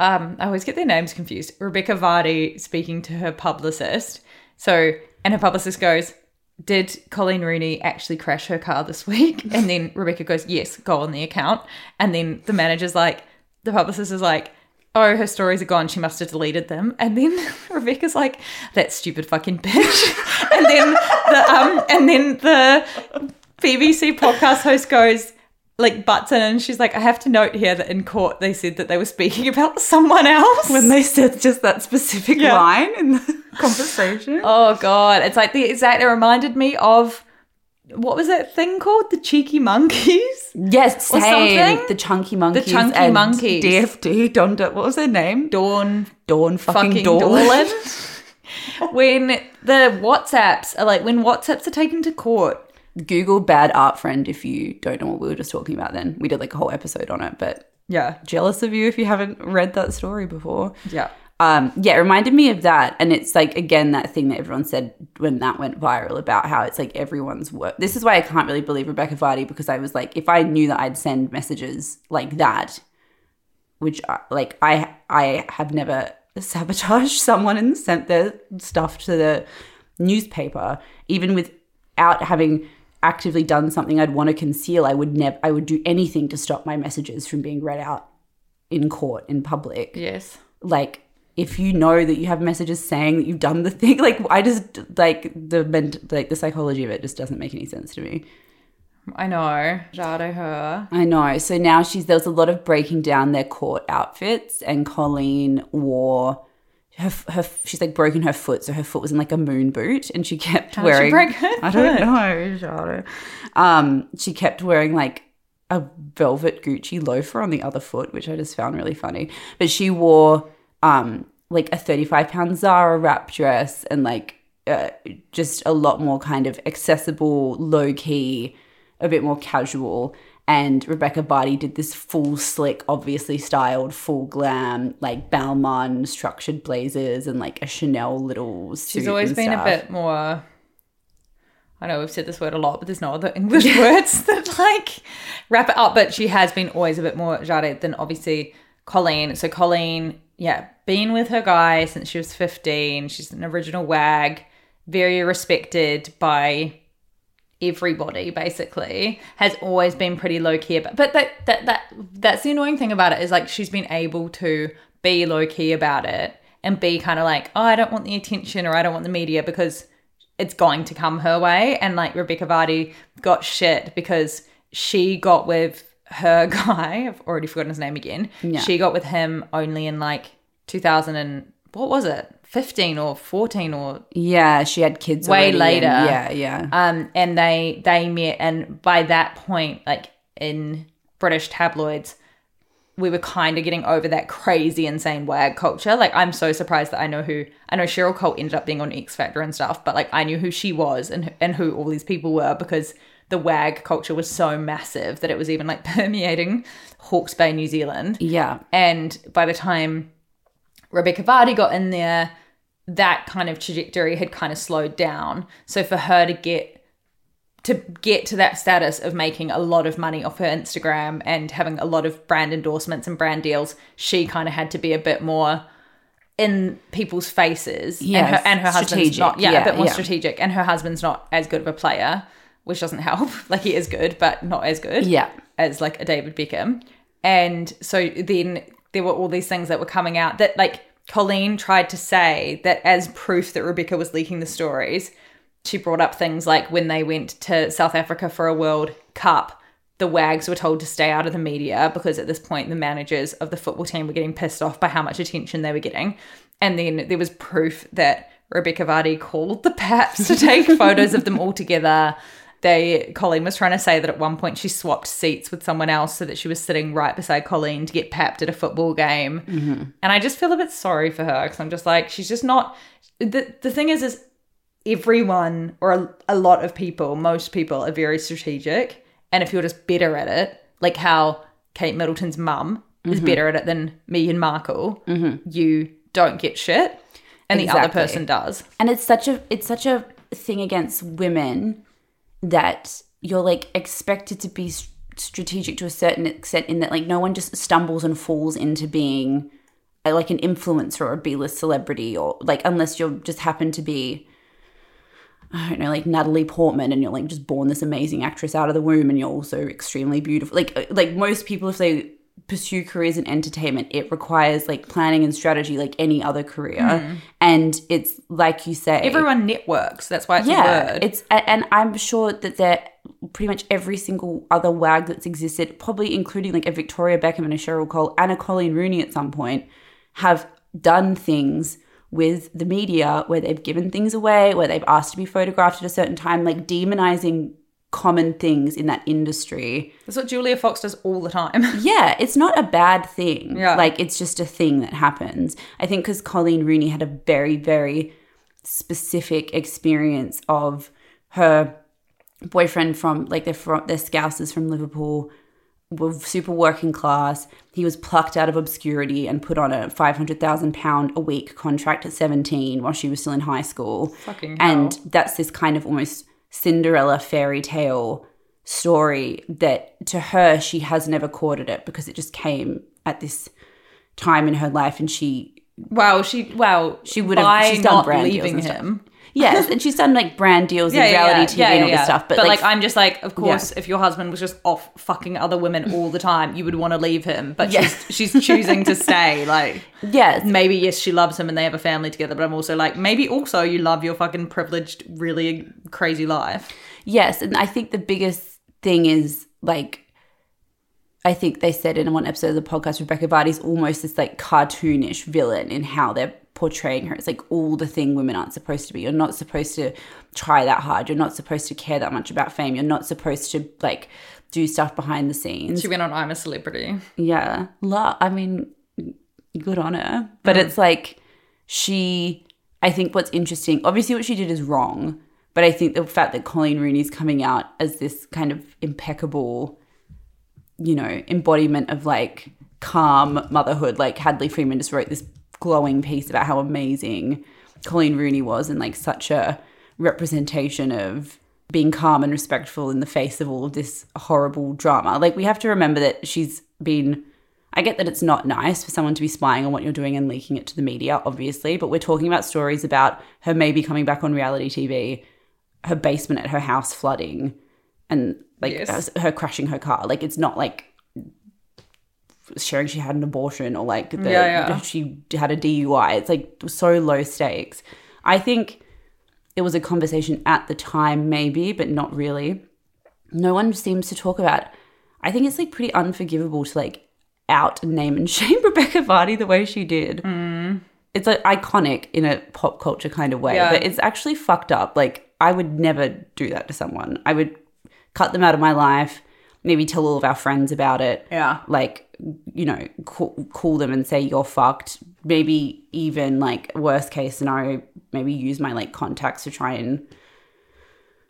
um, I always get their names confused. Rebecca Vardy speaking to her publicist. So, and her publicist goes, Did Colleen Rooney actually crash her car this week? And then Rebecca goes, Yes, go on the account. And then the manager's like, the publicist is like, Oh, her stories are gone. She must have deleted them. And then Rebecca's like, "That stupid fucking bitch." and then the um, and then the BBC podcast host goes, like butts in and she's like, I have to note here that in court they said that they were speaking about someone else. When they said just that specific Yeah. line in the conversation. oh god, it's like the exact. It reminded me of what was that thing called? The cheeky monkeys. Yes, Or same. something? The chunky monkeys. The chunky monkeys. DFD, Donda. What was their name? Dawn Dawn fucking, fucking Dawn. Dorland. when the WhatsApps are like when WhatsApps are taken to court. Google bad art friend if you don't know what we were just talking about then. We did like a whole episode on it, but Yeah, jealous of you if you haven't read that story before. yeah. Um, yeah, it reminded me of that. And it's like, again, that thing that everyone said when that went viral about how it's like everyone's work. This is why I can't really believe Rebecca Vardy because I was like, if I knew that I'd send messages like that, which I, like I I have never sabotaged someone and sent their stuff to the newspaper, even without having actively done something I'd want to conceal, I would never I would do anything to stop my messages from being read out in court in public Yes. like if you know that you have messages saying that you've done the thing like i just like the ment- like the psychology of it just doesn't make any sense to me I know. Jade her. i know so now she's there was a lot of breaking down their court outfits and colleen wore her, her she's like broken her foot so her foot was in like a moon boot and she kept she wearing break her i don't know. Um she kept wearing like a velvet gucci loafer on the other foot which i just found really funny. But she wore um like a 35 pound zara wrap dress and like uh, just a lot more kind of accessible low key a bit more casual and Rebecca Vardy did this full slick, obviously styled, full glam, like Balmain structured blazers and like a Chanel little. She's always been stuff. a bit more. I know we've said this word a lot, but there's no other English words that like wrap it up. But she has been always a bit more Jade than obviously Colleen. So Colleen, yeah, been with her guy since she was 15. She's an original wag, very respected by everybody basically has always been pretty low key about but that that that that's the annoying thing about it is like she's been able to be low key about it and be kind of like oh I don't want the attention or I don't want the media because it's going to come her way. And like Rebecca Vardy got shit because she got with her guy I've already forgotten his name again. Yeah. she got with him only in like 2000 and what was it 15 or 14 or Yeah, she had kids Way already and- later. yeah, yeah. um, and they they met, and by that point, like in British tabloids, we were kind of getting over that crazy, insane wag culture. Like, I'm so surprised that I know who I know. Cheryl Cole ended up being on X Factor and stuff, but like I knew who she was and and who all these people were because the wag culture was so massive that it was even like permeating Hawke's Bay, New Zealand. yeah. And by the time Rebecca Vardy got in there, that kind of trajectory had kind of slowed down. So for her to get to get to that status of making a lot of money off her Instagram and having a lot of brand endorsements and brand deals, she kind of had to be a bit more in people's faces. and her, and her husband's not, yeah, Yeah, a bit more yeah. strategic. And her husband's not as good of a player, which doesn't help. like he is good, but not as good Yeah. as like a David Beckham. And so then there were all these things that were coming out that like Colleen tried to say that as proof that Rebecca was leaking the stories, she brought up things like when they went to South Africa for a World Cup, the Wags were told to stay out of the media because at this point the managers of the football team were getting pissed off by how much attention they were getting. And then there was proof that Rebecca Vardy called the Paps to take photos of them all together. They Colleen was trying to say that at one point she swapped seats with someone else so that she was sitting right beside Colleen to get papped at a football game. Mm-hmm. And I just feel a bit sorry for her because I'm just like she's just not. The the thing is, is everyone or a, a lot of people, most people are very strategic. And if you're just better at it, like how Kate Middleton's mum is mm-hmm. better at it than Meghan Markle, mm-hmm. you don't get shit. And the other person does. and it's such a it's such a thing against women that you're like expected to be strategic to a certain extent in that like no one just stumbles and falls into being uh, like an influencer or a b-list celebrity or like unless you're just happen to be I don't know, like Natalie Portman, and you're like just born this amazing actress out of the womb, and you're also extremely beautiful. Like, uh, like most people, if they pursue careers in entertainment, it requires like planning and strategy, like any other career. Hmm. And it's like you say, Everyone networks. That's why it's a yeah, word. it's and I'm sure that there pretty much every single other wag that's existed, probably including like a Victoria Beckham and a Cheryl Cole and a Colleen Rooney at some point, have done things with the media where they've given things away, where they've asked to be photographed at a certain time, like demonizing common things in that industry. That's what Julia Fox does all the time. Yeah, it's not a bad thing. Yeah. Like it's just a thing that happens. I think because Colleen Rooney had a very, very specific experience of her boyfriend from like they're from scousers from Liverpool, were super working class. He was plucked out of obscurity and put on a five hundred thousand pound a week contract at seventeen while she was still in high school. Fucking and that's this kind of almost Cinderella fairy tale story that to her she has never courted it because it just came at this time in her life and she Wow, she wow She would've- by she's done not leaving him. Yes and she's done like brand deals and reality TV and all this stuff but, like, I'm just like, of course, Yeah. if your husband was just off fucking other women all the time, you would want to leave him. But yes. she's she's choosing to stay. Like, yes maybe yes, she loves him and they have a family together. But I'm also like, maybe also you love your fucking privileged, really crazy life. Yes, and I think the biggest thing is like I think they said in one episode of the podcast, Rebecca Vardy's almost this like cartoonish villain in how they're portraying her. It's like all the thing women aren't supposed to be. You're not supposed to try that hard. You're not supposed to care that much about fame. You're not supposed to like do stuff behind the scenes. She went on I'm a Celebrity. Yeah. La I mean, good on her. But mm. it's like she I think what's interesting, obviously what she did is wrong, but I think the fact that Colleen Rooney's coming out as this kind of impeccable, you know, embodiment of like calm motherhood, like Hadley Freeman just wrote this glowing piece about how amazing Colleen Rooney was and like such a representation of being calm and respectful in the face of all of this horrible drama. Like we have to remember that she's been I get that it's not nice for someone to be spying on what you're doing and leaking it to the media, obviously, but we're talking about stories about her maybe coming back on reality TV, her basement at her house flooding, and like Yes. her crashing her car. Like it's not like sharing she had an abortion or like the, Yeah, yeah. she had a DUI. It's like so low stakes. I think it was a conversation at the time, maybe, but not really. No one seems to talk about. I think it's like pretty unforgivable to like out and name and shame Rebecca Vardy the way she did. Mm. It's like iconic in a pop culture kind of way, Yeah. but it's actually fucked up. Like I would never do that to someone. I would cut them out of my life. Maybe tell all of our friends about it Yeah. like you know call, call them and say you're fucked maybe even like worst case scenario maybe use my like contacts to try and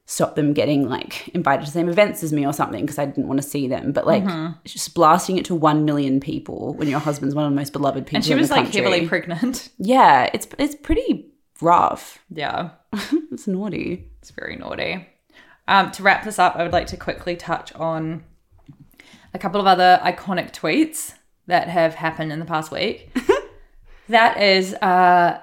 stop them getting like invited to the same events as me or something because I didn't want to see them but like Mm-hmm. just blasting it to 1 million people when your husband's one of the most beloved people And she was like country. heavily pregnant. yeah it's it's pretty rough Yeah. it's naughty It's very naughty. Um, to wrap this up, I would like to quickly touch on a couple of other iconic tweets that have happened in the past week. that is uh,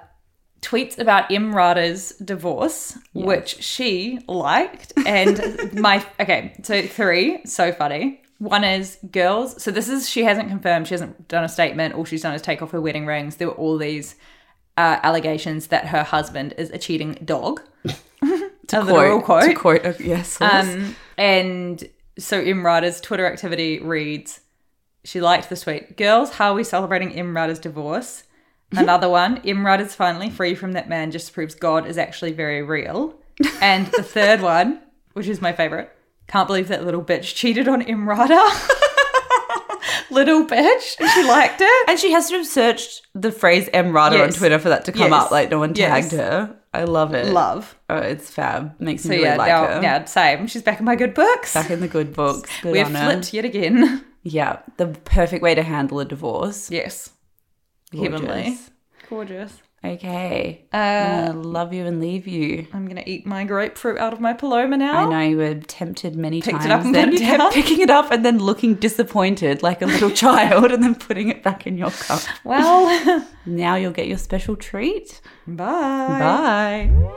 tweets about Emrata's divorce, which she liked. And my, okay, so three, so funny. One is girls. So this is, she hasn't confirmed, she hasn't done a statement. All she's done is take off her wedding rings. There were all these uh, allegations that her husband is a cheating dog. a literal quote. To quote, uh, yes. Um, and so Emrata's Twitter activity reads, she liked the tweet. Girls, how are we celebrating Emrata's divorce? Another one, Emrata's finally free from that man just proves God is actually very real. And the third one, which is my favorite, can't believe that little bitch cheated on Emrata. little bitch. And She liked it. and she has to have searched the phrase Emrata on Twitter for that to come Yes. up. Like no one tagged Yes. her. I love it. Love. Oh, it's fab. Makes So me really yeah, like now, her. yeah, same. She's back in my good books. Back in the good books. Good We're flipped yet again. Yeah, the perfect way to handle a divorce. yes. Gorgeous. Heavenly. Gorgeous. Okay. Uh, love you and leave you. I'm gonna eat my grapefruit out of my Paloma now. I know you were tempted many Picked times. it up and then put it kept down. picking it up and then looking disappointed like a little child and then putting it back in your cup. Well, Now you'll get your special treat. bye. Bye.